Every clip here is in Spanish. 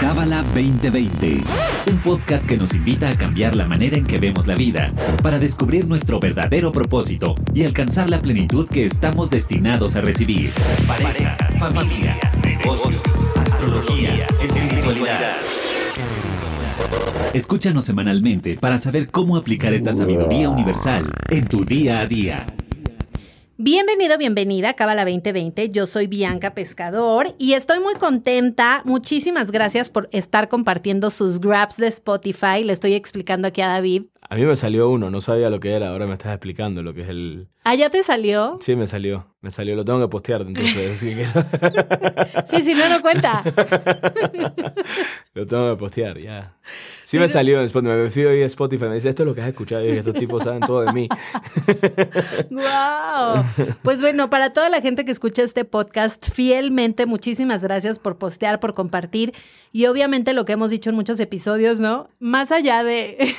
Cábala 2020, un podcast que nos invita a cambiar la manera en que vemos la vida, para descubrir nuestro verdadero propósito y alcanzar la plenitud que estamos destinados a recibir. Pareja, familia, negocios, astrología, espiritualidad. Escúchanos semanalmente para saber cómo aplicar esta sabiduría universal en tu día a día. Bienvenido, bienvenida a Cábala 2020. Yo soy Bianca Pescador y estoy muy contenta. Muchísimas gracias por estar compartiendo sus grabs de Spotify. Le estoy explicando aquí a David. A mí me salió uno, no sabía lo que era, ahora me estás explicando lo que es el... ¿Ah, ya te salió? Sí, me salió, me salió, lo tengo que postear entonces. sí, sí, si no, no cuenta. lo tengo que postear, ya. Sí, me salió en Spotify, me fui hoy a Spotify, me dice, esto es lo que has escuchado y estos tipos saben todo de mí. ¡Wow! Pues bueno, para toda la gente que escucha este podcast, fielmente, muchísimas gracias por postear, por compartir y obviamente lo que hemos dicho en muchos episodios, ¿no? Más allá de...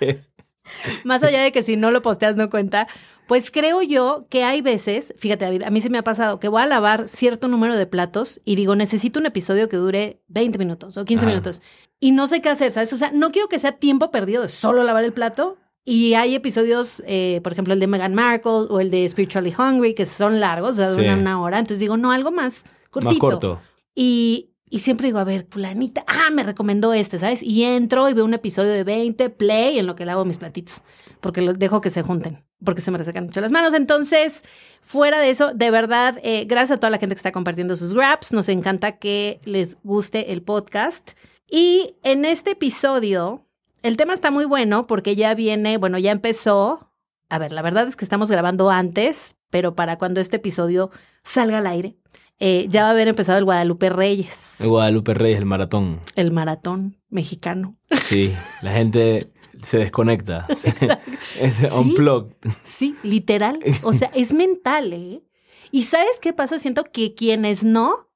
¿Qué? Más allá de que si no lo posteas no cuenta, pues creo yo que hay veces, fíjate David, a mí se me ha pasado que voy a lavar cierto número de platos y digo, necesito un episodio que dure 20 minutos o 15 minutos y no sé qué hacer, ¿sabes? O sea, no quiero que sea tiempo perdido de solo lavar el plato. Y hay episodios, eh, por ejemplo, el de Meghan Markle o el de Spiritually Hungry, que son largos, o sea, duran una hora. Entonces digo, no, algo más cortito. Más corto. Y, y siempre digo, a ver, fulanita, ah, me recomendó este, ¿sabes? Y entro y veo un episodio de 20, play, en lo que lavo mis platitos, porque los dejo que se junten, porque se me resecan mucho las manos. Entonces, fuera de eso, de verdad, eh, gracias a toda la gente que está compartiendo sus raps. Nos encanta que les guste el podcast. Y en este episodio, el tema está muy bueno porque ya viene, bueno, ya empezó. A ver, la verdad es que estamos grabando antes, pero para cuando este episodio salga al aire, eh, ya va a haber empezado el Guadalupe Reyes. El Guadalupe Reyes, el maratón. El maratón mexicano. Sí, la gente se desconecta. es unplugged. Sí, literal. O sea, es mental, ¿eh? Y ¿sabes qué pasa? Siento que quienes no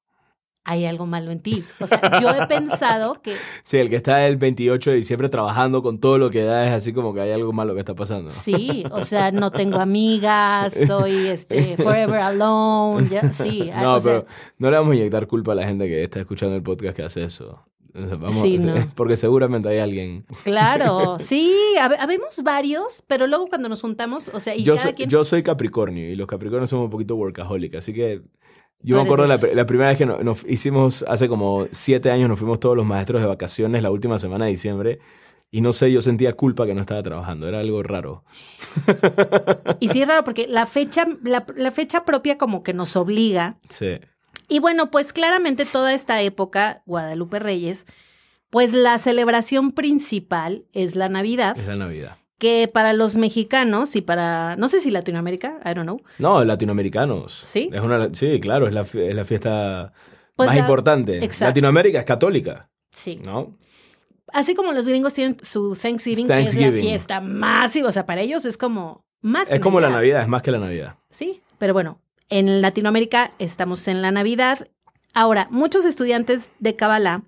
hay algo malo en ti. O sea, yo he pensado que... Sí, el que está el 28 de diciembre trabajando con todo lo que da es así como que hay algo malo que está pasando. Sí, o sea, no tengo amigas, soy este, forever alone, sí. No, pero no le vamos a inyectar culpa a la gente que está escuchando el podcast que hace eso. Vamos, sí, no. Porque seguramente hay alguien. Claro, sí, habemos varios, pero luego cuando nos juntamos, o sea, y yo, cada quien... yo soy Capricornio y los Capricornios somos un poquito workaholic, así que yo me acuerdo la, la, primera vez que nos, hicimos, hace como siete años, nos fuimos todos los maestros de vacaciones la última semana de diciembre. Y no sé, yo sentía culpa que no estaba trabajando, era algo raro. Y sí es raro porque la fecha, la, la fecha propia como que nos obliga. Sí. Y bueno, pues claramente toda esta época, Guadalupe Reyes, pues la celebración principal es la Navidad. Es la Navidad que para los mexicanos y para, no sé si Latinoamérica, I don't know. No, latinoamericanos. Sí. Es una, sí, claro, es la, es la fiesta pues más importante. Exacto. Latinoamérica es católica. Sí. ¿No? Así como los gringos tienen su Thanksgiving, que es la fiesta masiva, o sea, para ellos es como más que Es como la Navidad, es más que la Navidad. Sí, pero bueno, en Latinoamérica estamos en la Navidad. Ahora, muchos estudiantes de Kabbalah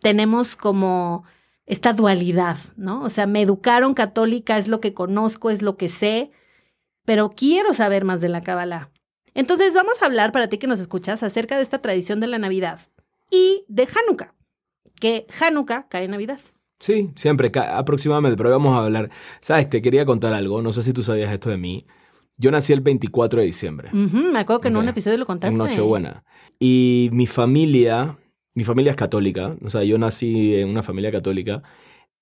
tenemos como esta dualidad, ¿no? O sea, me educaron católica, es lo que conozco, es lo que sé, pero quiero saber más de la Kabbalah. Entonces vamos a hablar para ti que nos escuchas acerca de esta tradición de la Navidad y de Hanukkah, que Hanukkah cae en Navidad. Sí, siempre, aproximadamente, pero vamos a hablar. Sabes, te quería contar algo, no sé si tú sabías esto de mí. Yo nací el 24 de diciembre. me acuerdo que en un episodio lo contaste. En Nochebuena. Y mi familia mi familia es católica, o sea, yo nací en una familia católica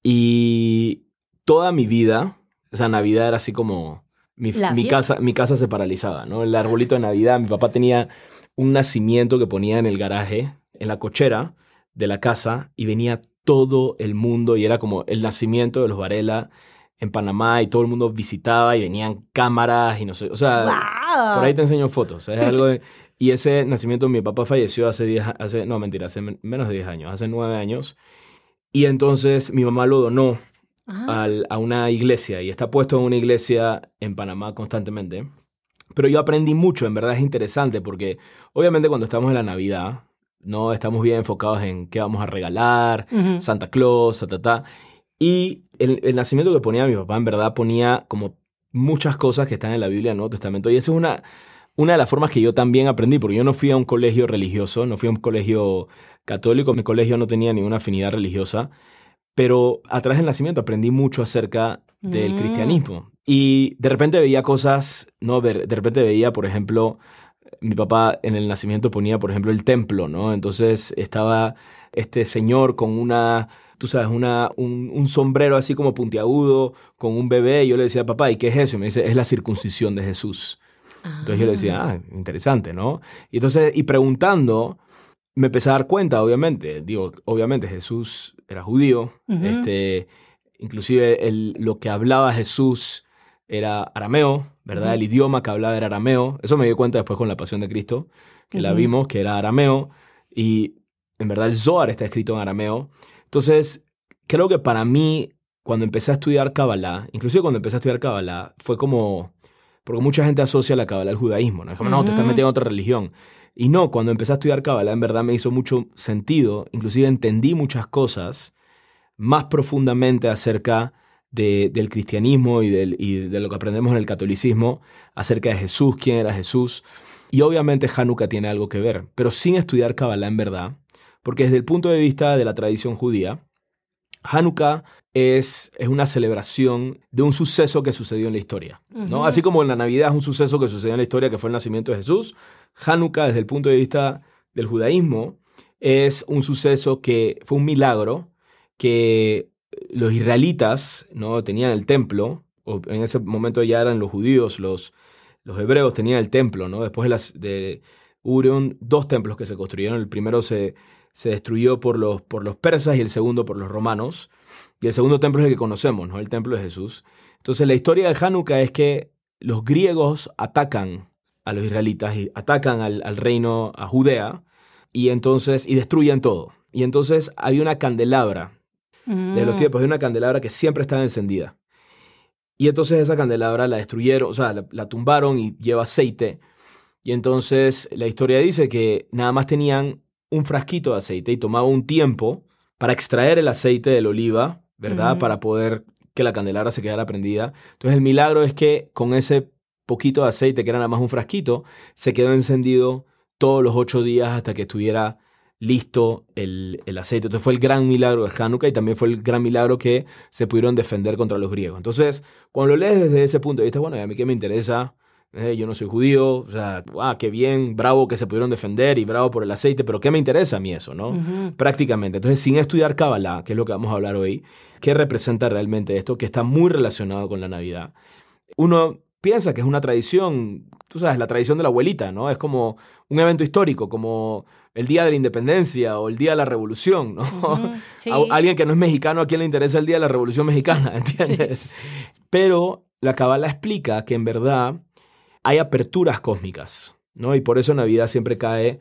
y toda mi vida, o sea, Navidad era así como mi, casa, mi casa se paralizaba, ¿no? El arbolito de Navidad, mi papá tenía un nacimiento que ponía en el garaje, en la cochera de la casa y venía todo el mundo y era como el nacimiento de los Varela en Panamá y todo el mundo visitaba y venían cámaras y no sé, o sea, por ahí te enseño fotos, es algo de, y ese nacimiento, mi papá falleció hace 10, hace, no mentira, hace menos de 10 años, hace 9 años. Y entonces mi mamá lo donó ah. a una iglesia y está puesto en una iglesia en Panamá constantemente. Pero yo aprendí mucho, en verdad es interesante porque obviamente cuando estamos en la Navidad, no estamos bien enfocados en qué vamos a regalar, Santa Claus, ta, ta, ta. Y el, el, nacimiento que ponía mi papá en verdad ponía como muchas cosas que están en la Biblia, en el Nuevo Testamento. Y eso es una una de las formas que yo también aprendí, porque yo no fui a un colegio religioso, no fui a un colegio católico, mi colegio no tenía ninguna afinidad religiosa, pero a través del nacimiento aprendí mucho acerca del Mm. cristianismo. Y de repente veía cosas, ¿no? De repente veía, por ejemplo, mi papá en el nacimiento ponía, por ejemplo, el templo, ¿no? Entonces estaba este señor con una, tú sabes, una, un, un sombrero así como puntiagudo, con un bebé, y yo le decía, papá, ¿y qué es eso? Y me dice, es la circuncisión de Jesús. Entonces yo le decía, ah, interesante, ¿no? Y entonces, y preguntando, me empecé a dar cuenta, obviamente, digo, obviamente Jesús era judío, este, inclusive el, lo que hablaba Jesús era arameo, ¿verdad? El idioma que hablaba era arameo. Eso me di cuenta después con la Pasión de Cristo, que la vimos, que era arameo, y en verdad el Zohar está escrito en arameo. Entonces, creo que para mí, cuando empecé a estudiar Kabbalah, inclusive cuando empecé a estudiar Kabbalah, fue como, porque mucha gente asocia la Kabbalah al judaísmo, ¿no? Es como, no, te estás metiendo en otra religión. Y no, cuando empecé a estudiar Kabbalah, en verdad me hizo mucho sentido, inclusive entendí muchas cosas más profundamente acerca de- del cristianismo y, del- y de lo que aprendemos en el catolicismo, acerca de Jesús, quién era Jesús. Y obviamente Hanukkah tiene algo que ver, pero sin estudiar Kabbalah en verdad, porque desde el punto de vista de la tradición judía, Hanukkah es, es una celebración de un suceso que sucedió en la historia. ¿no? Así como en la Navidad es un suceso que sucedió en la historia, que fue el nacimiento de Jesús, Hanukkah desde el punto de vista del judaísmo es un suceso que fue un milagro que los israelitas ¿no? tenían el templo, o en ese momento ya eran los judíos, los, los hebreos tenían el templo, ¿no? Después de, las, de hubieron dos templos que se construyeron, el primero se, se destruyó por los, por los persas y el segundo por los romanos, y el segundo templo es el que conocemos, ¿no? El templo de Jesús. Entonces la historia de Hanukkah es que los griegos atacan a los israelitas y atacan al, al reino, a Judea, y entonces, y destruyen todo. Y entonces había una candelabra de los Mm. tiempos, hay una candelabra que siempre estaba encendida. Y entonces esa candelabra la destruyeron, o sea, la, la tumbaron y lleva aceite. Y entonces la historia dice que nada más tenían un frasquito de aceite y tomaba un tiempo para extraer el aceite del oliva, ¿verdad? Para poder que la candelabra se quedara prendida. Entonces el milagro es que con ese poquito de aceite, que era nada más un frasquito, se quedó encendido todos los ocho días hasta que estuviera listo el, el aceite. Entonces fue el gran milagro de Hanukkah y también fue el gran milagro que se pudieron defender contra los griegos. Entonces, cuando lo lees desde ese punto de vista, bueno, ¿y a mí qué me interesa? Eh, yo no soy judío, o sea, ah, qué bien, bravo que se pudieron defender y bravo por el aceite, pero ¿qué me interesa a mí eso, no? Prácticamente. Entonces, sin estudiar Kabbalah, que es lo que vamos a hablar hoy, ¿qué representa realmente esto? Que está muy relacionado con la Navidad. Uno piensa que es una tradición, tú sabes, la tradición de la abuelita, ¿no? Es como un evento histórico, como el Día de la Independencia o el Día de la Revolución, ¿no? Ujú. Sí. A alguien que no es mexicano, ¿a quién le interesa el Día de la Revolución Mexicana? ¿Entiendes? Pero la Kabbalah explica que en verdad hay aperturas cósmicas, ¿no? Y por eso Navidad siempre cae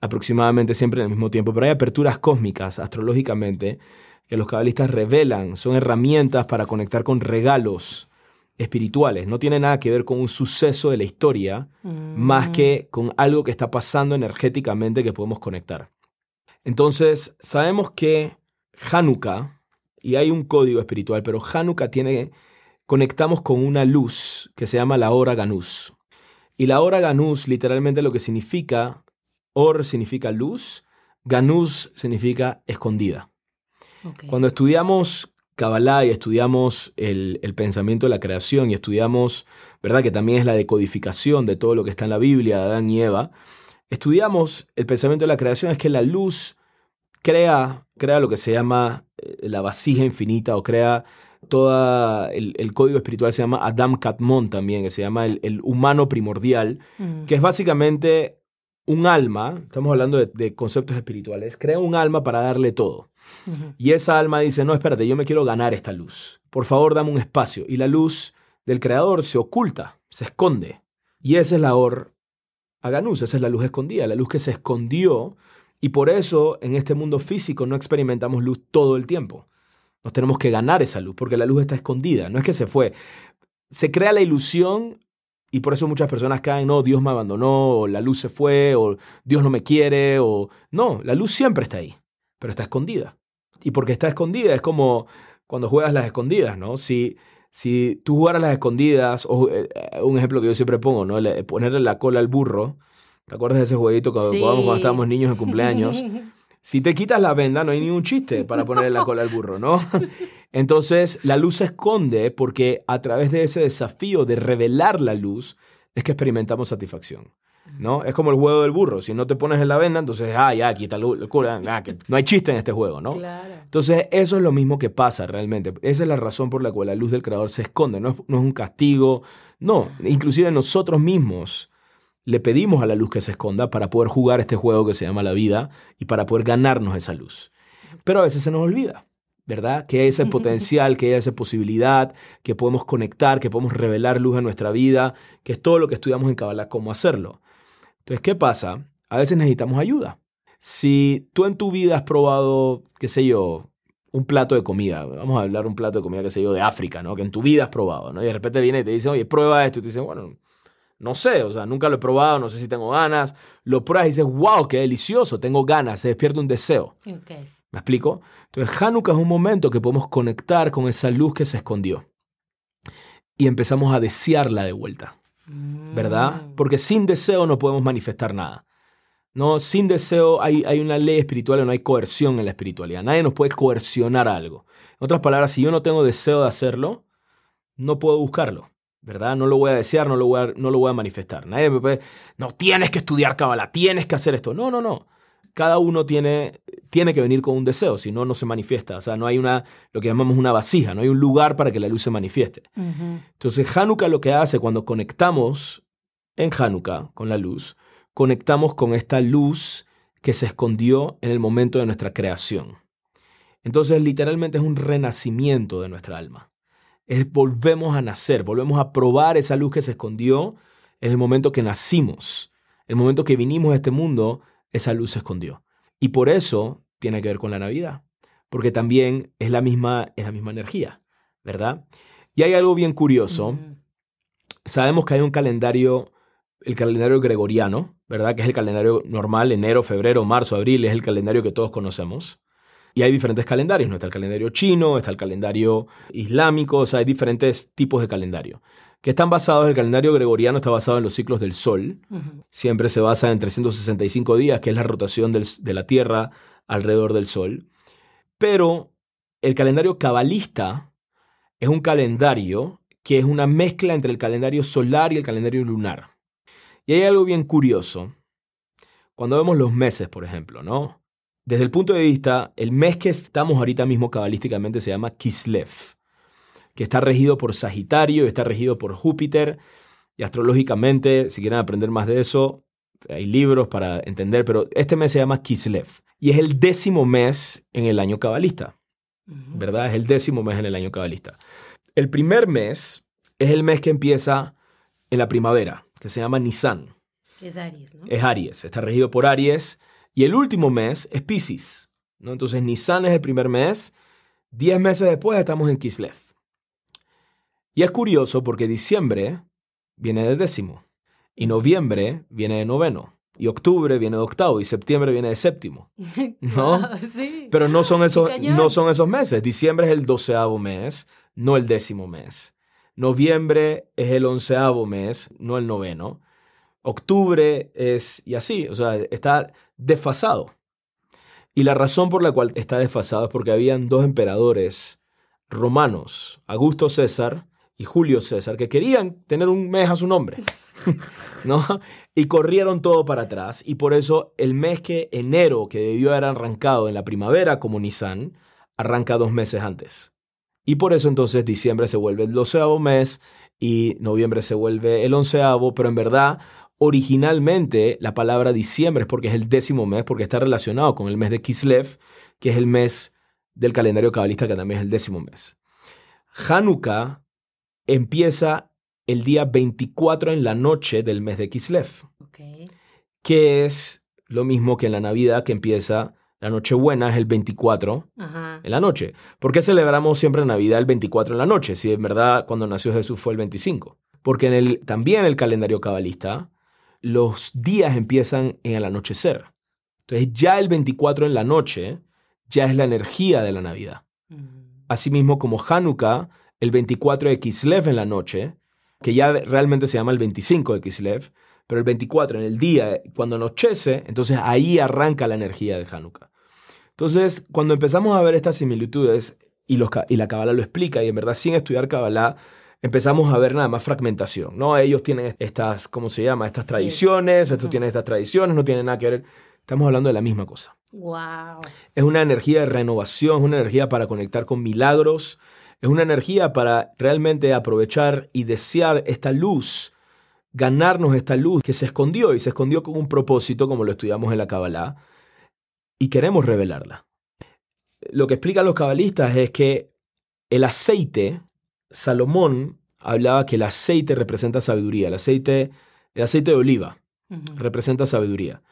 aproximadamente siempre en el mismo tiempo, pero hay aperturas cósmicas astrológicamente que los cabalistas revelan, son herramientas para conectar con regalos espirituales, no tiene nada que ver con un suceso de la historia, más Mm. que con algo que está pasando energéticamente que podemos conectar. Entonces, sabemos que Hanukkah, y hay un código espiritual, pero Hanukkah tiene, conectamos con una luz que se llama la hora Ganús. Y la hora Ganús literalmente lo que significa, Or significa luz, Ganús significa escondida. Cuando estudiamos Kabbalah y estudiamos el, el pensamiento de la creación y estudiamos, ¿verdad? Que también es la decodificación de todo lo que está en la Biblia de Adán y Eva, estudiamos el pensamiento de la creación, es que la luz crea, crea lo que se llama eh, la vasija infinita o crea todo el, el código espiritual, se llama Adam Katmon también, que se llama el, el humano primordial, Mm. que es básicamente un alma, estamos hablando de, de conceptos espirituales, crea un alma para darle todo. Y esa alma dice, no, espérate, yo me quiero ganar esta luz. Por favor, dame un espacio. Y la luz del creador se oculta, se esconde. Y esa es la Or Aganús, esa es la luz escondida, la luz que se escondió. Y por eso en este mundo físico no experimentamos luz todo el tiempo. Nos tenemos que ganar esa luz, porque la luz está escondida, no es que se fue. Se crea la ilusión y por eso muchas personas caen, no, Dios me abandonó, o la luz se fue, o Dios no me quiere, o... No, la luz siempre está ahí, pero está escondida. Y porque está escondida es como cuando juegas las escondidas, ¿no? Si, si tú jugaras las escondidas, o eh, un ejemplo que yo siempre pongo, ¿no? ponerle la cola al burro. ¿Te acuerdas de ese jueguito que jugábamos cuando estábamos niños en cumpleaños? Si te quitas la venda, no hay ningún chiste para ponerle la cola al burro, ¿no? Entonces, la luz se esconde porque a través de ese desafío de revelar la luz es que experimentamos satisfacción. ¿no? Es como el juego del burro. Si no te pones en la venda, entonces, ah, ya, quita culo. Ah, que no hay chiste en este juego, ¿no? Entonces, eso es lo mismo que pasa realmente. Esa es la razón por la cual la luz del creador se esconde. No es, no es un castigo. No, inclusive nosotros mismos le pedimos a la luz que se esconda para poder jugar este juego que se llama la vida y para poder ganarnos esa luz. Pero a veces se nos olvida. ¿verdad? Que hay ese potencial, que hay esa posibilidad, que podemos conectar, que podemos revelar luz en nuestra vida, que es todo lo que estudiamos en Kabbalah, cómo hacerlo. Entonces, ¿qué pasa? A veces necesitamos ayuda. Si tú en tu vida has probado, qué sé yo, un plato de comida, vamos a hablar un plato de comida, qué sé yo, de África, ¿no? Que en tu vida has probado, ¿no? Y de repente viene y te dice, oye, prueba esto, y tú dices, bueno, no sé, o sea, nunca lo he probado, no sé si tengo ganas. Lo pruebas y dices, wow, qué delicioso, tengo ganas, se despierta un deseo. Okay. ¿Me explico? Entonces, Hanukkah es un momento que podemos conectar con esa luz que se escondió. Y empezamos a desearla de vuelta. ¿Verdad? Mm. Porque sin deseo no podemos manifestar nada. No, sin deseo hay, hay una ley espiritual, no hay coerción en la espiritualidad. Nadie nos puede coercionar algo. En otras palabras, si yo no tengo deseo de hacerlo, no puedo buscarlo. ¿Verdad? No lo voy a desear, no lo voy a, no lo voy a manifestar. Nadie me puede, no, tienes que estudiar Kabbalah, tienes que hacer esto. No, no, no cada uno tiene, tiene que venir con un deseo, si no, no se manifiesta. O sea, no hay una, lo que llamamos una vasija, no hay un lugar para que la luz se manifieste. Entonces, Hanukkah lo que hace cuando conectamos en Hanukkah con la luz, conectamos con esta luz que se escondió en el momento de nuestra creación. Entonces, literalmente es un renacimiento de nuestra alma. Es, volvemos a nacer, volvemos a probar esa luz que se escondió en el momento que nacimos, el momento que vinimos a este mundo esa luz se escondió. Y por eso tiene que ver con la Navidad, porque también es la misma, es la misma energía, ¿verdad? Y hay algo bien curioso. Sabemos que hay un calendario, el calendario gregoriano, ¿verdad? Que es el calendario normal, enero, febrero, marzo, abril, es el calendario que todos conocemos. Y hay diferentes calendarios, ¿no? Está el calendario chino, está el calendario islámico, o sea, hay diferentes tipos de calendario que están basados, el calendario gregoriano está basado en los ciclos del Sol. Siempre se basa en 365 días, que es la rotación de la Tierra alrededor del Sol. Pero el calendario cabalista es un calendario que es una mezcla entre el calendario solar y el calendario lunar. Y hay algo bien curioso. Cuando vemos los meses, por ejemplo, ¿no? Desde el punto de vista, el mes que estamos ahorita mismo cabalísticamente se llama Kislev que está regido por Sagitario, está regido por Júpiter. Y astrológicamente, si quieren aprender más de eso, hay libros para entender, pero este mes se llama Kislev. Y es el décimo mes en el año cabalista. ¿Verdad? Es el décimo mes en el año cabalista. El primer mes es el mes que empieza en la primavera, que se llama Nisan. Es Aries, ¿no? Es Aries, está regido por Aries. Y el último mes es Pisces. ¿no? Entonces Nisan es el primer mes. Diez meses después estamos en Kislev. Y es curioso porque diciembre viene de décimo, y noviembre viene de noveno, y octubre viene de octavo, y septiembre viene de séptimo. ¿No? Pero no son, esos, no son esos meses. Diciembre es el doceavo mes, no el décimo mes. Noviembre es el onceavo mes, no el noveno. Octubre es, y así, o sea, está desfasado. Y la razón por la cual está desfasado es porque habían dos emperadores romanos, Augusto César y Julio César, que querían tener un mes a su nombre, ¿no? Y corrieron todo para atrás. Y por eso el mes que enero, que debió haber arrancado en la primavera como Nisan, arranca dos meses antes. Y por eso entonces diciembre se vuelve el doceavo mes y noviembre se vuelve el onceavo, pero en verdad originalmente la palabra diciembre es porque es el décimo mes, porque está relacionado con el mes de Kislev, que es el mes del calendario cabalista que también es el décimo mes. Hanukkah empieza el día 24 en la noche del mes de Kislev, que es lo mismo que en la Navidad, que empieza la Nochebuena, es el 24 en la noche. ¿Por qué celebramos siempre Navidad el 24 en la noche, si en verdad cuando nació Jesús fue el 25? Porque en el, también en el calendario cabalista, los días empiezan en el anochecer. Entonces ya el 24 en la noche ya es la energía de la Navidad. Asimismo como Hanukkah el 24 de Kislev en la noche, que ya realmente se llama el 25 de Kislev, pero el 24 en el día, cuando anochece, entonces ahí arranca la energía de Hanukkah. Entonces, cuando empezamos a ver estas similitudes, y, los, y la Kabbalah lo explica, y en verdad sin estudiar Kabbalah, empezamos a ver nada más fragmentación, ¿no? Ellos tienen estas, ¿cómo se llama? Estas tradiciones, estos tienen estas tradiciones, no tienen nada que ver. Estamos hablando de la misma cosa. Wow. Es una energía de renovación, es una energía para conectar con milagros, es una energía para realmente aprovechar y desear esta luz, ganarnos esta luz que se escondió y se escondió con un propósito, como lo estudiamos en la Kabbalah, y queremos revelarla. Lo que explican los cabalistas es que el aceite, Salomón hablaba que el aceite representa sabiduría, el aceite, el aceite de oliva representa sabiduría.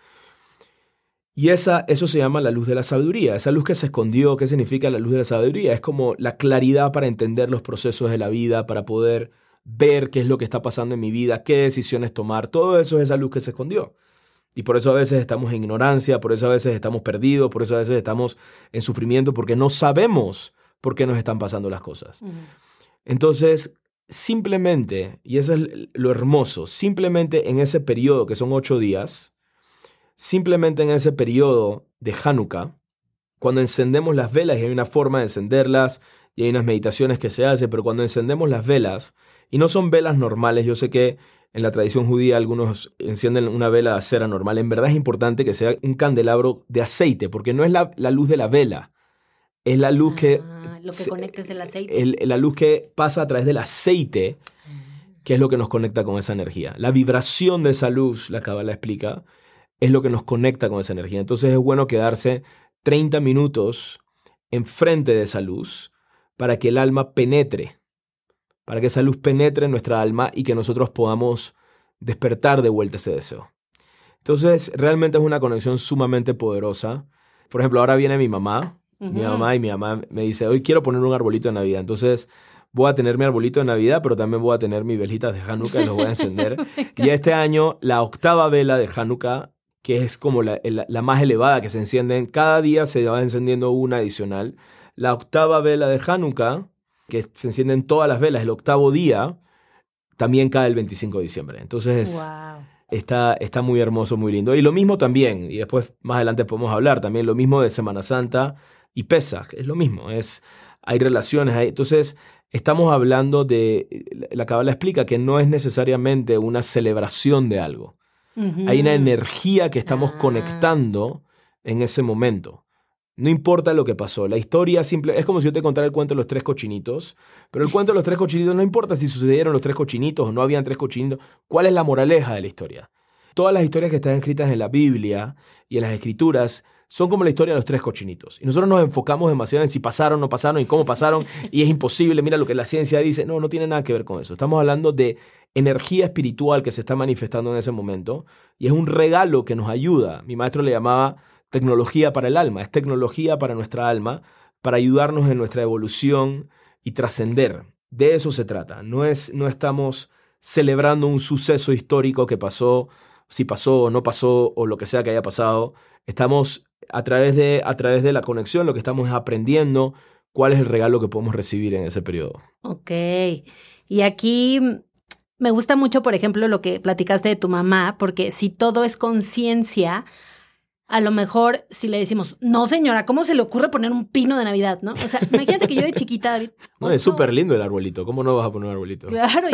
Y esa, eso se llama la luz de la sabiduría. Esa luz que se escondió, ¿qué significa la luz de la sabiduría? Es como la claridad para entender los procesos de la vida, para poder ver qué es lo que está pasando en mi vida, qué decisiones tomar. Todo eso es esa luz que se escondió. Y por eso a veces estamos en ignorancia, por eso a veces estamos perdidos, por eso a veces estamos en sufrimiento, porque no sabemos por qué nos están pasando las cosas. Entonces, simplemente, y eso es lo hermoso, simplemente en ese periodo que son ocho días, Simplemente en ese periodo de Hanukkah, cuando encendemos las velas, y hay una forma de encenderlas, y hay unas meditaciones que se hacen, pero cuando encendemos las velas, y no son velas normales, yo sé que en la tradición judía algunos encienden una vela de acera normal, en verdad es importante que sea un candelabro de aceite, porque no es la, luz de la vela, es la luz que... Ah, lo que conecta es el aceite. la luz que pasa a través del aceite, que es lo que nos conecta con esa energía. La vibración de esa luz, la Kabbalah explica, es lo que nos conecta con esa energía. Entonces es bueno quedarse 30 minutos enfrente de esa luz para que el alma penetre, para que esa luz penetre en nuestra alma y que nosotros podamos despertar de vuelta ese deseo. Entonces realmente es una conexión sumamente poderosa. Por ejemplo, ahora viene mi mamá, mi mamá y mi mamá me dice, hoy quiero poner un arbolito de Navidad. Entonces voy a tener mi arbolito de Navidad, pero también voy a tener mis velitas de Hanukkah y los voy a encender. y este año, la octava vela de Hanukkah que es como la, más elevada que se encienden. Cada día se va encendiendo una adicional. La octava vela de Hanukkah, que se encienden todas las velas el octavo día, también cae el 25 de diciembre. Entonces está, está muy hermoso, muy lindo. Y lo mismo también, y después más adelante podemos hablar también, lo mismo de Semana Santa y Pesach, es lo mismo, es, hay relaciones ahí. Entonces estamos hablando de, la Kabbalah explica que no es necesariamente una celebración de algo hay una energía que estamos ah. conectando en ese momento. No importa lo que pasó, la historia simple es como si yo te contara el cuento de los tres cochinitos, pero el cuento de los tres cochinitos no importa si sucedieron los tres cochinitos o no habían tres cochinitos, ¿cuál es la moraleja de la historia? Todas las historias que están escritas en la Biblia y en las escrituras son como la historia de los tres cochinitos. Y nosotros nos enfocamos demasiado en si pasaron o no pasaron y cómo pasaron y es imposible, mira lo que la ciencia dice. No, no tiene nada que ver con eso. Estamos hablando de energía espiritual que se está manifestando en ese momento y es un regalo que nos ayuda. Mi maestro le llamaba tecnología para el alma, es tecnología para nuestra alma, para ayudarnos en nuestra evolución y trascender. De eso se trata. No, es, no estamos celebrando un suceso histórico que pasó, si pasó o no pasó o lo que sea que haya pasado. Estamos a través de, a través de la conexión, lo que estamos aprendiendo cuál es el regalo que podemos recibir en ese periodo. Ok. Y aquí me gusta mucho, por ejemplo, lo que platicaste de tu mamá, porque si todo es conciencia, a lo mejor si le decimos, no señora, ¿cómo se le ocurre poner un pino de Navidad? ¿No? O sea, imagínate que yo de chiquita, David. No, es súper lindo el arbolito. ¿Cómo no vas a poner un arbolito? Claro,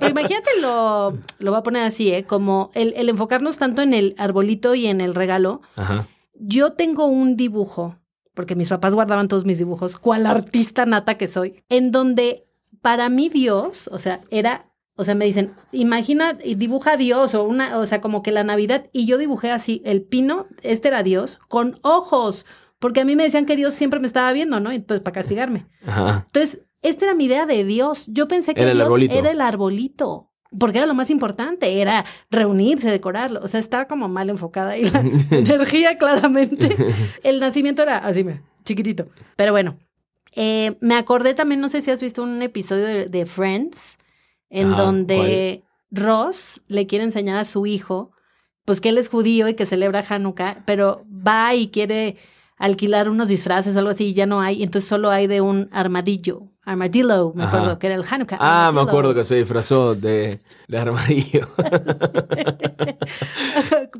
pero, imagínate lo, lo voy a poner así, ¿eh? Como el, el, enfocarnos tanto en el arbolito y en el regalo. Ajá. Yo tengo un dibujo, porque mis papás guardaban todos mis dibujos, cual artista nata que soy, en donde para mí Dios, o sea, era o sea, me dicen, imagina y dibuja Dios o una, o sea, como que la Navidad y yo dibujé así, el pino, este era Dios, con ojos, porque a mí me decían que Dios siempre me estaba viendo, ¿no? Entonces, para castigarme. Entonces, esta era mi idea de Dios. Yo pensé que Dios era el arbolito, porque era lo más importante, era reunirse, decorarlo. O sea, estaba como mal enfocada y la energía claramente. El nacimiento era así, chiquitito. Pero bueno, eh, me acordé también, no sé si has visto un episodio de Friends en donde Ross le quiere enseñar a su hijo, pues que él es judío y que celebra Hanukkah, pero va y quiere alquilar unos disfraces o algo así y ya no hay, entonces solo hay de un armadillo. Armadillo, me Ajá. acuerdo que era el Hanukkah. Ah, me acuerdo que se disfrazó de, de armadillo.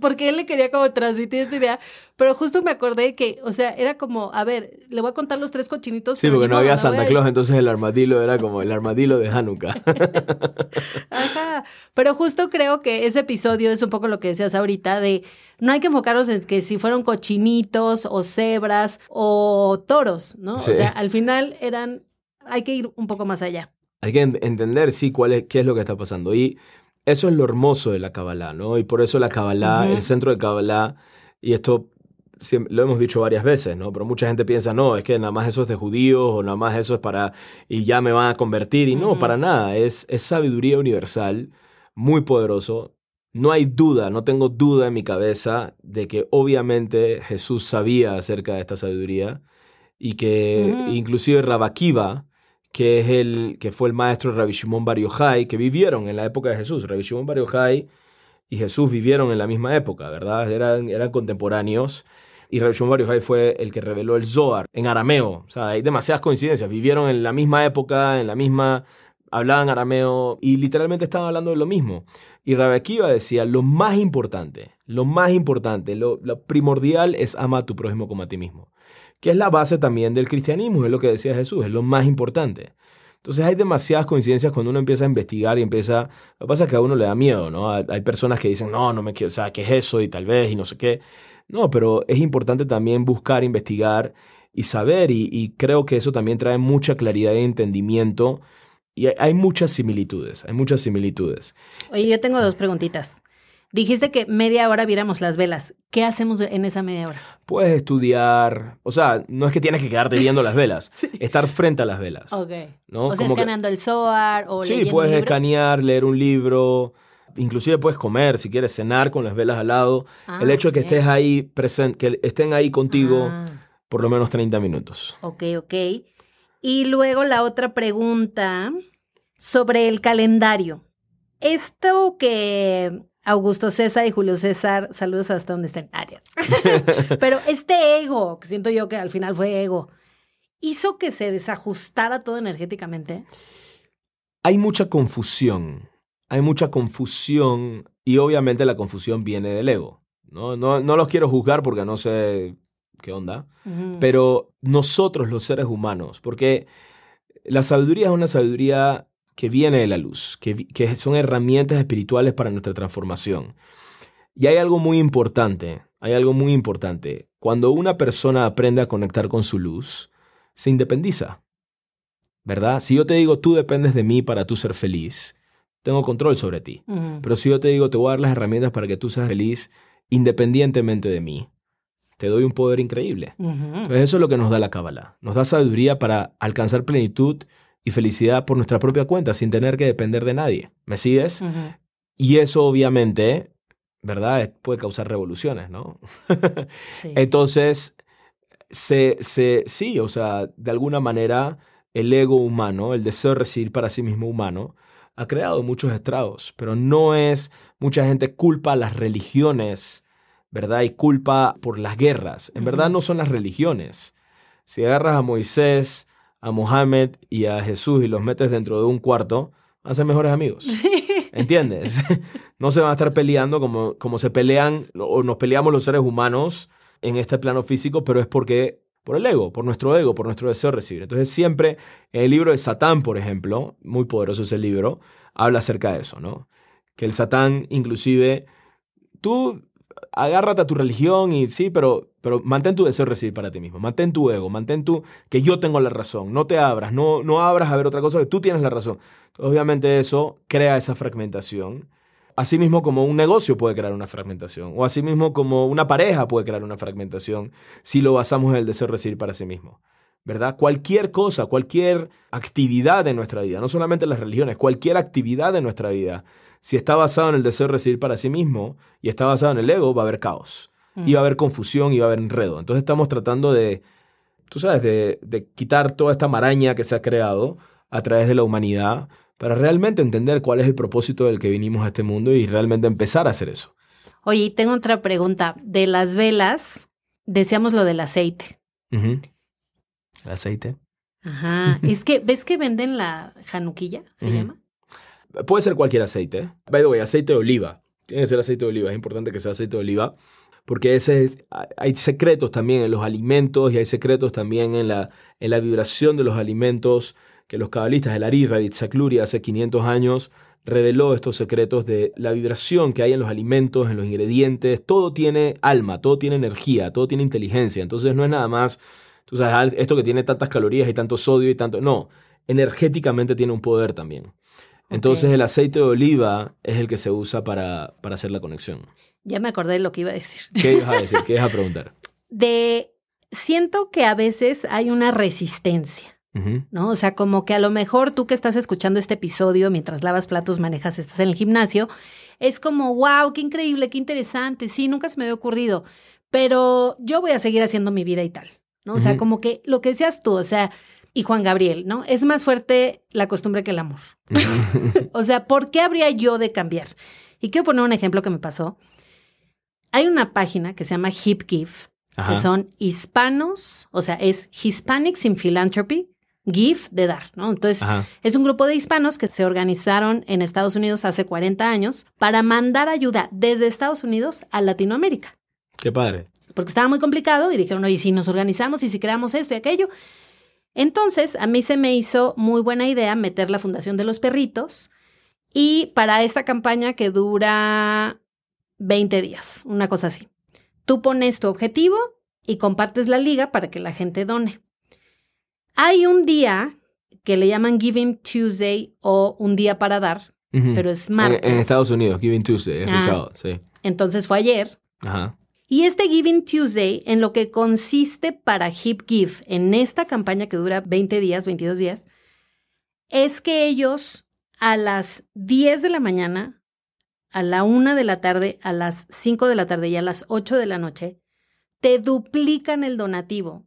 Porque él le quería como transmitir esta idea, pero justo me acordé que, o sea, era como, a ver, le voy a contar los tres cochinitos. Sí, porque no había Santa Claus, entonces el armadillo era como el armadillo de Hanukkah. Ajá, pero justo creo que ese episodio es un poco lo que decías ahorita de no hay que enfocarnos en que si fueron cochinitos o cebras o toros, ¿no? Sí. O sea, al final eran, hay que ir un poco más allá. Hay que en- entender, sí, cuál es, qué es lo que está pasando. Y eso es lo hermoso de la Kabbalah, ¿no? Y por eso la Kabbalah, Ujú. el centro de Kabbalah, y esto lo hemos dicho varias veces, ¿no? Pero mucha gente piensa, no, es que nada más eso es de judíos o nada más eso es para, y ya me van a convertir. Y no, Ujú. para nada, es, es sabiduría universal, muy poderoso. No hay duda, no tengo duda en mi cabeza de que obviamente Jesús sabía acerca de esta sabiduría y que Ujú. inclusive Rabakiva, que es el que fue el maestro Rabbi Shimon Bar Yochai, que vivieron en la época de Jesús. Rabbi Shimon Bar Yochai y Jesús vivieron en la misma época, ¿verdad? Eran, eran contemporáneos. Y Rabbi Shimon Bar Yochai fue el que reveló el Zohar en arameo. O sea, hay demasiadas coincidencias. Vivieron en la misma época, en la misma... Hablaban arameo y literalmente estaban hablando de lo mismo. Y Rabbi Akiva decía, lo más importante, lo más importante, lo, primordial es ama a tu prójimo como a ti mismo. Que es la base también del cristianismo, es lo que decía Jesús, es lo más importante. Entonces hay demasiadas coincidencias cuando uno empieza a investigar y empieza... Lo que pasa es que a uno le da miedo, ¿no? Hay personas que dicen, no, no me quiero, o sea, ¿qué es eso? Y tal vez, y no sé qué. No, pero es importante también buscar, investigar y saber, y, creo que eso también trae mucha claridad y entendimiento. Y hay, hay muchas similitudes, hay muchas similitudes. Oye, yo tengo dos preguntitas. Dijiste que media hora viéramos las velas. ¿Qué hacemos en esa media hora? Puedes estudiar, o sea, no es que tienes que quedarte viendo las velas, estar frente a las velas. Ok. ¿no? O sea, Como que- escaneando el SOAR o Sí, leyendo puedes un libro. escanear, leer un libro, inclusive puedes comer, si quieres cenar con las velas al lado. Ah, el hecho de que estés ahí presente, que estén ahí contigo Ah, por lo menos 30 minutos. ok, ok. Y luego la otra pregunta sobre el calendario. Esto que Augusto César y Julio César, saludos hasta donde estén. Ah. Pero este ego, que siento yo que al final fue ego, hizo que se desajustara todo energéticamente. Hay mucha confusión, hay mucha confusión y obviamente la confusión viene del ego. No, no, no los quiero juzgar porque no sé qué onda, pero nosotros los seres humanos, porque la sabiduría es una sabiduría que viene de la luz, que, que son herramientas espirituales para nuestra transformación. Y hay algo muy importante, hay algo muy importante. Cuando una persona aprende a conectar con su luz, se independiza. ¿Verdad? Si yo te digo, tú dependes de mí para tú ser feliz, tengo control sobre ti. Pero si yo te digo, te voy a dar las herramientas para que tú seas feliz independientemente de mí, te doy un poder increíble. Pues eso es lo que nos da la Kabbalah. Nos da sabiduría para alcanzar plenitud y felicidad por nuestra propia cuenta, sin tener que depender de nadie. ¿Me sigues? Y eso obviamente, ¿verdad? Puede causar revoluciones, ¿no? Sí. Entonces, se, se, sí, o sea, de alguna manera el ego humano, el deseo de recibir para sí mismo humano, ha creado muchos estragos, pero no es, mucha gente culpa a las religiones, ¿verdad? Y culpa por las guerras. En verdad no son las religiones. Si agarras a Moisés, a Mohammed y a Jesús y los metes dentro de un cuarto, van a ser mejores amigos. ¿Entiendes? No se van a estar peleando como, como se pelean o nos peleamos los seres humanos en este plano físico, pero es porque por el ego, por nuestro ego, por nuestro deseo de recibir. Entonces siempre en el libro de Satán, por ejemplo, muy poderoso ese libro, habla acerca de eso, ¿no? Que el Satán inclusive, tú agárrate a tu religión y sí, pero, pero mantén tu deseo de recibir para ti mismo, mantén tu ego, mantén tu que yo tengo la razón, no te abras, no, no abras a ver otra cosa, que tú tienes la razón. Obviamente eso crea esa fragmentación. Asimismo como un negocio puede crear una fragmentación, o asimismo como una pareja puede crear una fragmentación si lo basamos en el deseo de recibir para sí mismo. ¿Verdad? Cualquier cosa, cualquier actividad de nuestra vida, no solamente las religiones, cualquier actividad de nuestra vida, si está basado en el deseo de recibir para sí mismo y está basado en el ego, va a haber caos. Y va a haber confusión y va a haber enredo. Entonces estamos tratando de, tú sabes, de, de quitar toda esta maraña que se ha creado a través de la humanidad para realmente entender cuál es el propósito del que vinimos a este mundo y realmente empezar a hacer eso. Oye, y tengo otra pregunta. De las velas, decíamos lo del aceite. El aceite. Ajá. Es que, ¿ves que venden la januquilla? ¿Se llama? Puede ser cualquier aceite. By the way, aceite de oliva. Tiene que ser aceite de oliva. Es importante que sea aceite de oliva. Porque ese es- hay secretos también en los alimentos y hay secretos también en la, en la vibración de los alimentos que los cabalistas, el Ari Ravitzakluri, hace 500 años reveló estos secretos de la vibración que hay en los alimentos, en los ingredientes. Todo tiene alma, todo tiene energía, todo tiene inteligencia. Entonces no es nada más, tú sabes, esto que tiene tantas calorías y tanto sodio y tanto... No, energéticamente tiene un poder también. Entonces el aceite de oliva es el que se usa para, para hacer la conexión. Ya me acordé de lo que iba a decir. ¿Qué ibas a decir? ¿Qué ibas a preguntar? De, siento que a veces hay una resistencia. ¿no? O sea, como que a lo mejor tú que estás escuchando este episodio mientras lavas platos, manejas, estás en el gimnasio, es como, wow, qué increíble, qué interesante, sí, nunca se me había ocurrido, pero yo voy a seguir haciendo mi vida y tal, ¿no? O sea, como que lo que decías tú, o sea, y Juan Gabriel, ¿no? Es más fuerte la costumbre que el amor. o sea, ¿por qué habría yo de cambiar? Y quiero poner un ejemplo que me pasó. Hay una página que se llama HipGive, que son hispanos, o sea, es Hispanics in Philanthropy, Give de dar, ¿no? Entonces, Ajá. es un grupo de hispanos que se organizaron en Estados Unidos hace 40 años para mandar ayuda desde Estados Unidos a Latinoamérica. Qué padre. Porque estaba muy complicado y dijeron, oye, si nos organizamos y si creamos esto y aquello. Entonces, a mí se me hizo muy buena idea meter la Fundación de los Perritos y para esta campaña que dura 20 días, una cosa así. Tú pones tu objetivo y compartes la liga para que la gente done. Hay un día que le llaman Giving Tuesday o un día para dar, pero es martes. en Estados Unidos, Giving Tuesday, he Ah. escuchado, sí. Entonces fue ayer. Ajá. Y este Giving Tuesday, en lo que consiste para Hip Give, en esta campaña que dura 20 días, 22 días, es que ellos a las 10 de la mañana, a la 1 de la tarde, a las 5 de la tarde y a las 8 de la noche, te duplican el donativo.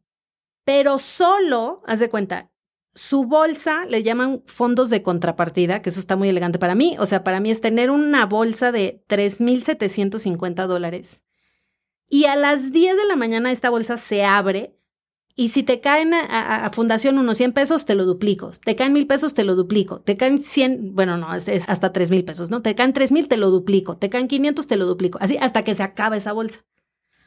Pero solo, haz de cuenta, su bolsa le llaman fondos de contrapartida, que eso está muy elegante para mí. O sea, para mí es tener una bolsa de 3.750 dólares. Y a las 10 de la mañana esta bolsa se abre y si te caen a, a- a fundación unos 100 pesos, te lo duplico. Te caen mil pesos, te lo duplico. Te caen 100, bueno, no, es, es hasta 3 mil pesos, ¿no? Te caen 3 mil, te lo duplico. Te caen 500, te lo duplico. Así hasta que se acaba esa bolsa.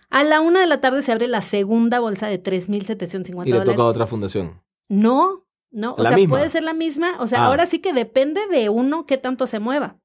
A la una de la tarde se abre la segunda bolsa de 3.750 Y le toca a otra fundación. No, no, o La sea, misma. puede ser la misma, o sea, Ah. ahora sí que depende de uno qué tanto se mueva.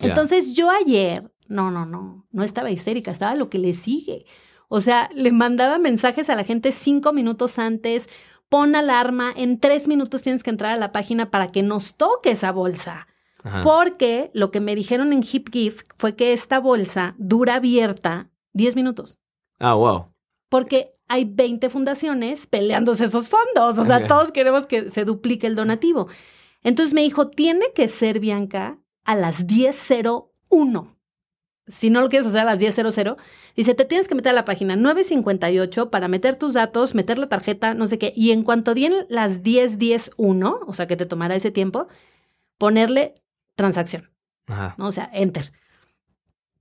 Entonces yo ayer, no, no, no, no estaba histérica, estaba lo que le sigue. O sea, le mandaba mensajes a la gente cinco minutos antes, pon alarma, en tres minutos tienes que entrar a la página para que nos toque esa bolsa. Ajá. Porque lo que me dijeron en HipGift fue que esta bolsa dura abierta 10 minutos Ah, wow. porque hay 20 fundaciones peleándose esos fondos. O sea, todos queremos que se duplique el donativo. Entonces me dijo, tiene que ser, Bianca, a las 10.01. Si no lo quieres hacer a las 10.00, dice, te tienes que meter a la página 958 para meter tus datos, meter la tarjeta, no sé qué. Y en cuanto den las 10.10.1, o sea, que te tomará ese tiempo, ponerle transacción. Ajá. ¿no? O sea, enter.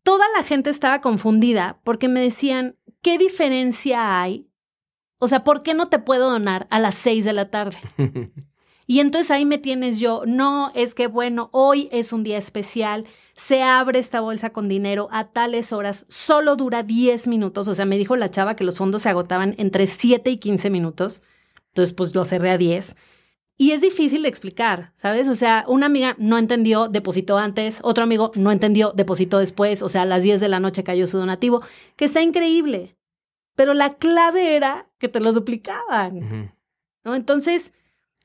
Toda la gente estaba confundida porque me decían, ¿qué diferencia hay? O sea, ¿por qué no te puedo donar a las seis de la tarde? Y entonces ahí me tienes yo, no, es que bueno, hoy es un día especial, se abre esta bolsa con dinero a tales horas, solo dura 10 minutos, o sea, me dijo la chava que los fondos se agotaban entre 7 y 15 minutos, entonces pues lo cerré a 10. Y es difícil de explicar, ¿sabes? O sea, una amiga no entendió, depositó antes, otro amigo no entendió, depositó después, o sea, a las 10 de la noche cayó su donativo, que está increíble. Pero la clave era que te lo duplicaban. ¿no? Entonces,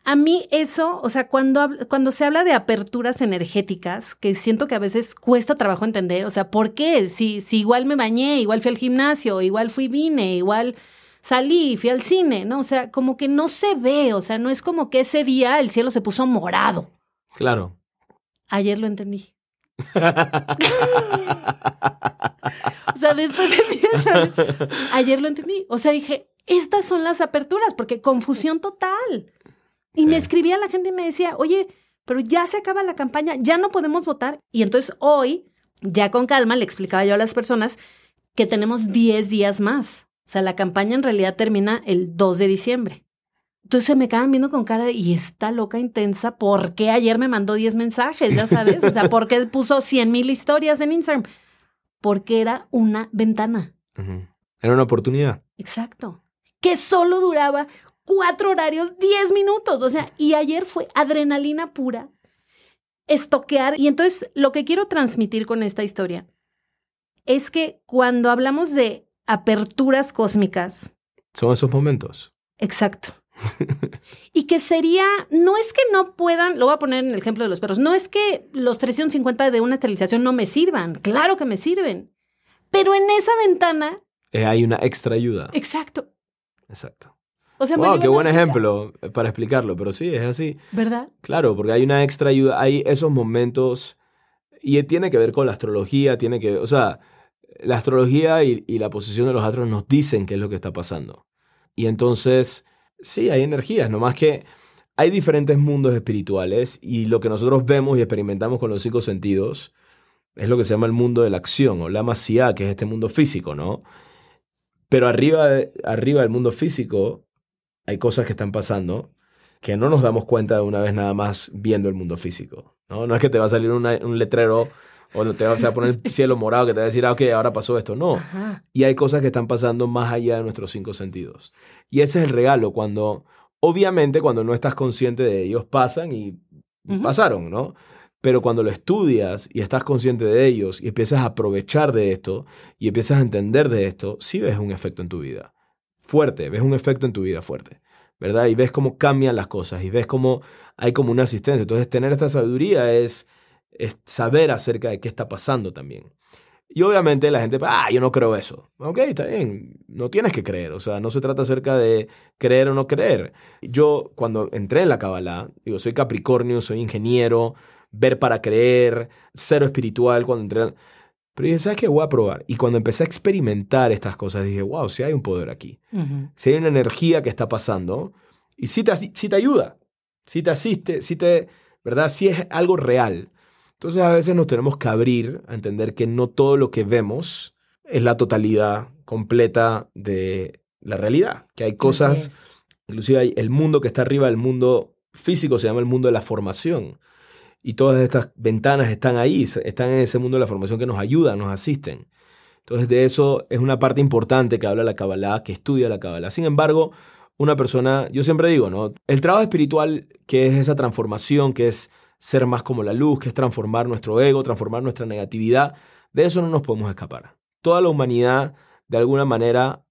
a mí eso, o sea, cuando, cuando se habla de aperturas energéticas, que siento que a veces cuesta trabajo entender, o sea, ¿por qué? Si, si igual me bañé, igual fui al gimnasio, igual fui vine, igual salí, fui al cine, ¿no? O sea, como que no se ve, o sea, no es como que ese día el cielo se puso morado. Claro. Ayer lo entendí. O sea, después de 10 años, ayer lo entendí. O sea, dije, estas son las aperturas, porque confusión total. Y me Sí. escribía la gente y me decía, oye, pero ya se acaba la campaña, ya no podemos votar. Y entonces hoy, ya con calma, le explicaba yo a las personas que tenemos 10 días más. O sea, la campaña en realidad termina el 2 de diciembre. Entonces se me quedan viendo con cara de, y esta loca intensa, ¿por qué ayer me mandó 10 mensajes? Ya sabes, o sea, ¿por qué puso 100 mil historias en Instagram? Porque era una ventana. Era una oportunidad. Exacto. Que solo duraba cuatro horarios, 10 minutos. O sea, y ayer fue adrenalina pura, estoquear. Y entonces lo que quiero transmitir con esta historia es que cuando hablamos de aperturas cósmicas. Son esos momentos. Exacto. y que sería, no es que no puedan, lo voy a poner en el ejemplo de los perros, no es que los 350 de una esterilización no me sirvan, claro que me sirven, pero en esa ventana... Eh, hay una extra ayuda. Exacto. Exacto. O sea, wow, qué buen ejemplo para explicarlo, pero sí, es así. ¿Verdad? Claro, porque hay una extra ayuda, hay esos momentos y tiene que ver con la astrología, tiene que, o sea, la astrología y, y la posición de los astros nos dicen qué es lo que está pasando. Y entonces Sí, hay energías, nomás que hay diferentes mundos espirituales y lo que nosotros vemos y experimentamos con los cinco sentidos es lo que se llama el mundo de la acción o la masía, que es este mundo físico, ¿no? Pero arriba, arriba del mundo físico hay cosas que están pasando que no nos damos cuenta de una vez nada más viendo el mundo físico, ¿no? No es que te va a salir un letrero o te va a poner el cielo morado que te va a decir, ah, ok, ahora pasó esto. No. Y hay cosas que están pasando más allá de nuestros cinco sentidos. Y ese es el regalo, cuando, obviamente, cuando no estás consciente de ellos, pasan y pasaron, ¿no? Pero cuando lo estudias y estás consciente de ellos y empiezas a aprovechar de esto y empiezas a entender de esto, sí ves un efecto en tu vida. Fuerte, ves un efecto en tu vida fuerte. ¿Verdad? Y ves cómo cambian las cosas y ves cómo hay como una asistencia. Entonces, tener esta sabiduría es es saber acerca de qué está pasando también. Y obviamente la gente, ah, yo no creo eso. Ok, está bien, no tienes que creer. O sea, no se trata acerca de creer o no creer. Yo cuando entré en la Kabbalah, digo, soy Capricornio, soy ingeniero, ver para creer, cero espiritual cuando entré. Pero dije, ¿sabes qué? Voy a probar. Y cuando empecé a experimentar estas cosas, dije, wow, si hay un poder aquí. Si hay una energía que está pasando. Y si te, si te ayuda, si te asiste, si te, ¿verdad? Si es algo real. Entonces a veces nos tenemos que abrir a entender que no todo lo que vemos es la totalidad completa de la realidad, que hay cosas, inclusive hay el mundo que está arriba, el mundo físico se llama el mundo de la formación. Y todas estas ventanas están ahí, están en ese mundo de la formación que nos ayudan, nos asisten. Entonces de eso es una parte importante que habla la Kabbalah, que estudia la Kabbalah. Sin embargo, una persona, yo siempre digo, ¿no? El trabajo espiritual, que es esa transformación, que es ser más como la luz, que es transformar nuestro ego, transformar nuestra negatividad. De eso no nos podemos escapar. Toda la humanidad, de alguna manera,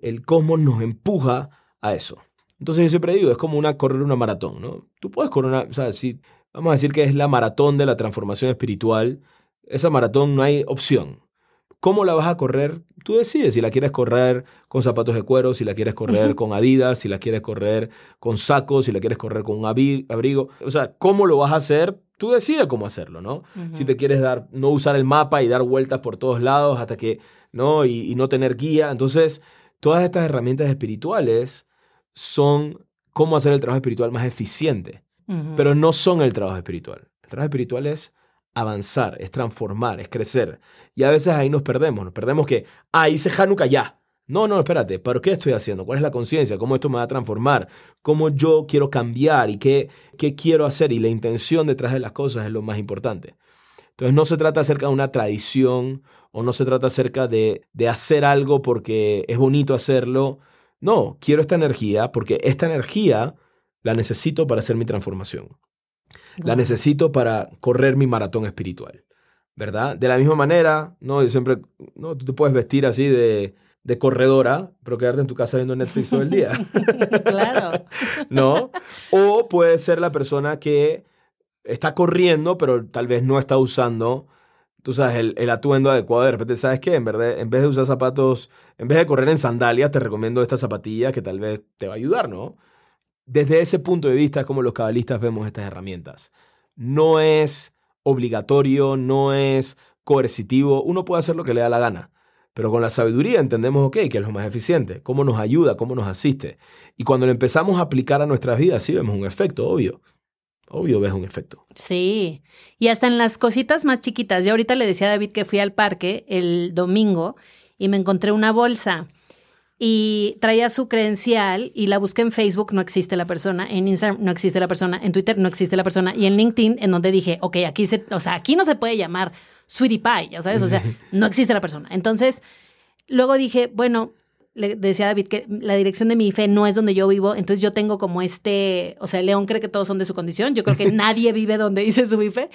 el cosmos nos empuja a eso. Entonces yo siempre digo, es como una correr una maratón, ¿no? Tú puedes correr una, o sea, si vamos a decir que es la maratón de la transformación espiritual, esa maratón no hay opción. ¿Cómo la vas a correr? Tú decides si la quieres correr con zapatos de cuero, si la quieres correr con adidas, si la quieres correr con sacos, si la quieres correr con un abrigo. O sea, ¿cómo lo vas a hacer? Tú decides cómo hacerlo, ¿no? Si te quieres dar, no usar el mapa y dar vueltas por todos lados hasta que, ¿no? Y, no tener guía. Entonces, todas estas herramientas espirituales son cómo hacer el trabajo espiritual más eficiente, pero no son el trabajo espiritual. El trabajo espiritual es avanzar, es transformar, es crecer. Y a veces ahí nos perdemos, nos perdemos que, ah, hice Hanukkah ya. No, no, espérate, ¿pero qué estoy haciendo? ¿Cuál es la conciencia? ¿Cómo esto me va a transformar? ¿Cómo yo quiero cambiar? ¿Y qué, qué quiero hacer? Y la intención detrás de las cosas es lo más importante. Entonces no se trata acerca de una tradición o no se trata acerca de, de hacer algo porque es bonito hacerlo. No, quiero esta energía porque esta energía la necesito para hacer mi transformación. La necesito para correr mi maratón espiritual, ¿verdad? De la misma manera, ¿no? Yo siempre, ¿no? Tú te puedes vestir así de, de corredora, pero quedarte en tu casa viendo Netflix todo el día. claro. ¿No? O puedes ser la persona que está corriendo, pero tal vez no está usando, tú sabes, el, el, atuendo adecuado. De repente, ¿sabes qué? En, verdad, en vez de usar zapatos, en vez de correr en sandalias, te recomiendo esta zapatilla que tal vez te va a ayudar, ¿no? Desde ese punto de vista como los cabalistas vemos estas herramientas. No es obligatorio, no es coercitivo, uno puede hacer lo que le da la gana. Pero con la sabiduría entendemos, ok, que es lo más eficiente, cómo nos ayuda, cómo nos asiste. Y cuando lo empezamos a aplicar a nuestras vidas, sí vemos un efecto, obvio. Obvio ves un efecto. Sí, y hasta en las cositas más chiquitas. Yo ahorita le decía a David que fui al parque el domingo y me encontré una bolsa y traía su credencial y la busqué en Facebook, no existe la persona, en Instagram no existe la persona, en Twitter no existe la persona y en LinkedIn en donde dije, ok, aquí se, o sea, aquí no se puede llamar Sweetie Pie, ya sabes, o sea, no existe la persona. Entonces, luego dije, bueno, le decía a David que la dirección de mi IFE no es donde yo vivo, entonces yo tengo como este, o sea, León cree que todos son de su condición, yo creo que nadie vive donde dice su IFE,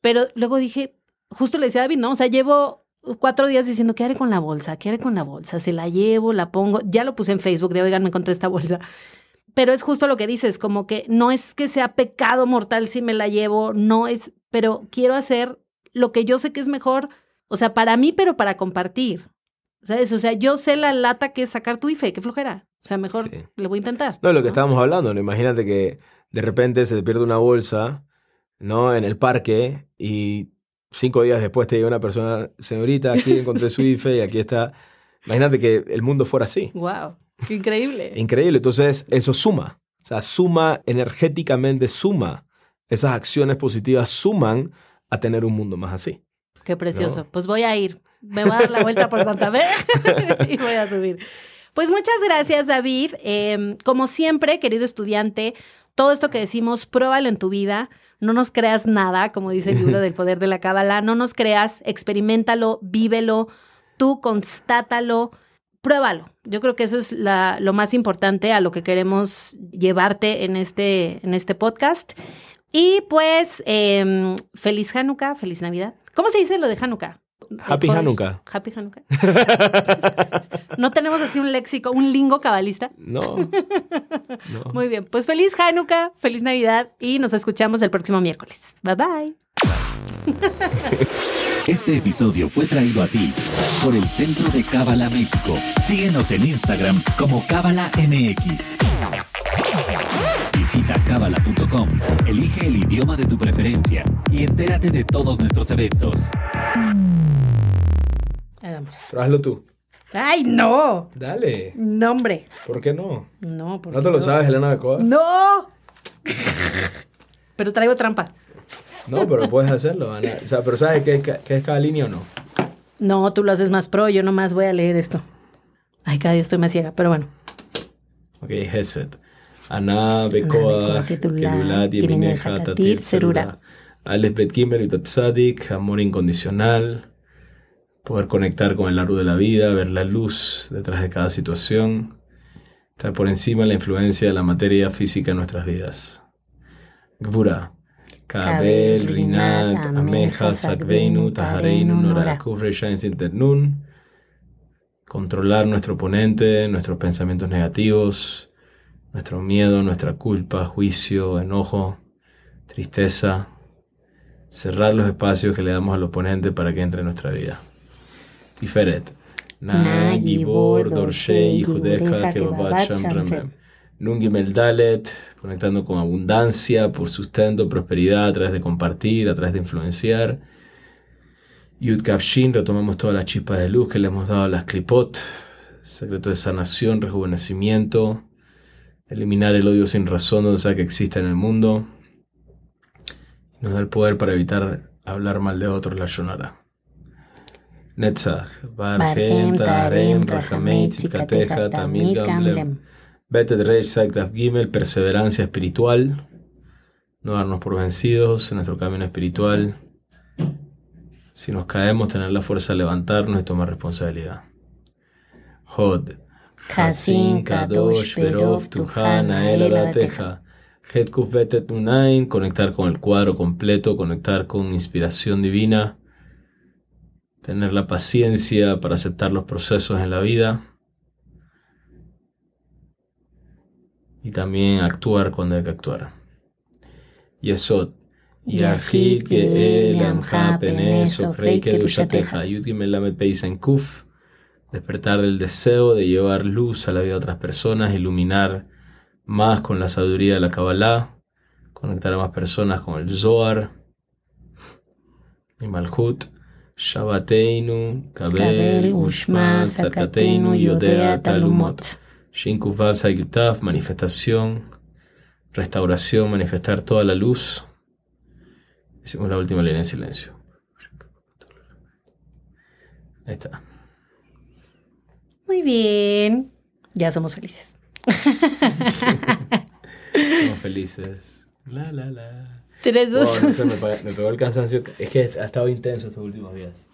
pero luego dije, justo le decía a David, no, o sea, llevo cuatro días diciendo, ¿qué haré con la bolsa? ¿Qué haré con la bolsa? Se la llevo, la pongo. Ya lo puse en Facebook de, oigan, me encontré esta bolsa. Pero es justo lo que dices, como que no es que sea pecado mortal si me la llevo, no es, pero quiero hacer lo que yo sé que es mejor, o sea, para mí, pero para compartir. ¿Sabes? O sea, yo sé la lata que es sacar tu IFE, qué flojera. O sea, mejor le voy a intentar. No, lo que estábamos hablando, ¿no? Imagínate que de repente se te pierde una bolsa, ¿no? En el parque y cinco días después te llega una persona, señorita, aquí encontré su IFE y aquí está. Imagínate que el mundo fuera así. ¡Wow! ¡Qué increíble! increíble. Entonces, eso suma. O sea, suma energéticamente, suma. Esas acciones positivas suman a tener un mundo más así. Qué precioso. Pues voy a ir. Me voy a dar la vuelta por Santa Fe y voy a subir. Pues muchas gracias, David. Em, como siempre, querido estudiante, todo esto que decimos, pruébalo en tu vida. No nos creas nada, como dice el libro del poder de la cábala. No nos creas, experimentalo, vívelo, tú constátalo, pruébalo. Yo creo que eso es lo más importante a lo que queremos llevarte en este, en este podcast. Y pues, em, feliz Hanukkah, feliz Navidad. ¿Cómo se dice lo de Hanukkah? Happy Hanukkah. Happy Hanukkah. ¿No tenemos así un léxico, un lingo cabalista? No, no. Muy bien. Pues feliz Hanukkah, feliz Navidad y nos escuchamos el próximo miércoles. Bye bye. Este episodio fue traído a ti por el Centro de Cábala México. Síguenos en Instagram como Cábala MX. Visita cábala.com, elige el idioma de tu preferencia y entérate de todos nuestros eventos. Hagamos. Pero hazlo tú. ¡Ay, no! Dale. No, hombre. ¿Por qué no? No, porque ¿No te lo sabes, Elena de Coa? ¡No! pero traigo trampa. No, pero puedes hacerlo, Ana. O sea, pero ¿sabes qué, qué es cada línea o no? No, tú lo haces más pro, yo nomás voy a leer esto. Ay, cada día estoy más ciega, pero bueno. Ok, Heset. Ana Bekoa, Kelulat, Yemineja, Tatir, Serura. Alex Bet Tzadik, amor incondicional, poder conectar con el árbol de la vida, ver la luz detrás de cada situación, estar por encima de la influencia de la materia física en nuestras vidas. Gvura, Kabel, Rinat, Ameja, Sakveinu, Tahareinu, Noraku, Reshain Sinternun, controlar nuestro oponente, nuestros pensamientos negativos, nuestro miedo, nuestra culpa, juicio, enojo, tristeza, cerrar los espacios que le damos al oponente para que entre en nuestra vida. Tiferet. Na, Gibor, Dorshei, Judeja, Kebabat, Sham, Nungi Meldalet, conectando con abundancia, por sustento, prosperidad, a través de compartir, a través de influenciar. Yud Kafshin, retomamos todas las chispas de luz que le hemos dado a las Klipot, secreto de sanación, rejuvenecimiento, eliminar el odio sin razón donde sea que exista en el mundo, nos da el poder para evitar hablar mal de otros, la Netzach, Barhem, Taharem, Rahamei, Tzikateja, Tamil, Gamlem. Betet Reish, Saktav Gimel, perseverancia espiritual, no darnos por vencidos en nuestro camino espiritual. Si nos caemos, tener la fuerza de levantarnos y tomar responsabilidad. Hod, Hasin, Kadosh, Berov, Tuhana, Eladateja. Hetkuf Betet Unain, conectar con el cuadro completo, conectar con inspiración divina, tener la paciencia para aceptar los procesos en la vida y también actuar cuando hay que actuar. Yesod, Amha Penes Ochrei Kedushateja, Yud Gimel Lamed Peisen Kuf, despertar del deseo de llevar luz a la vida de otras personas, iluminar más con la sabiduría de la Kabbalah, conectar a más personas con el Zohar y Malhut, Shabbateinu, Kabel, Ushma, Tzakateinu, Yodea, Talumot, Shinkuf Sayutaf, manifestación, restauración, manifestar toda la luz. Hicimos la última línea en silencio. Ahí está. Muy bien. Ya somos felices. Somos felices. La, la, la. Tres, dos, Wow, no sé, me, me pegó el cansancio. Es que ha estado intenso estos últimos días.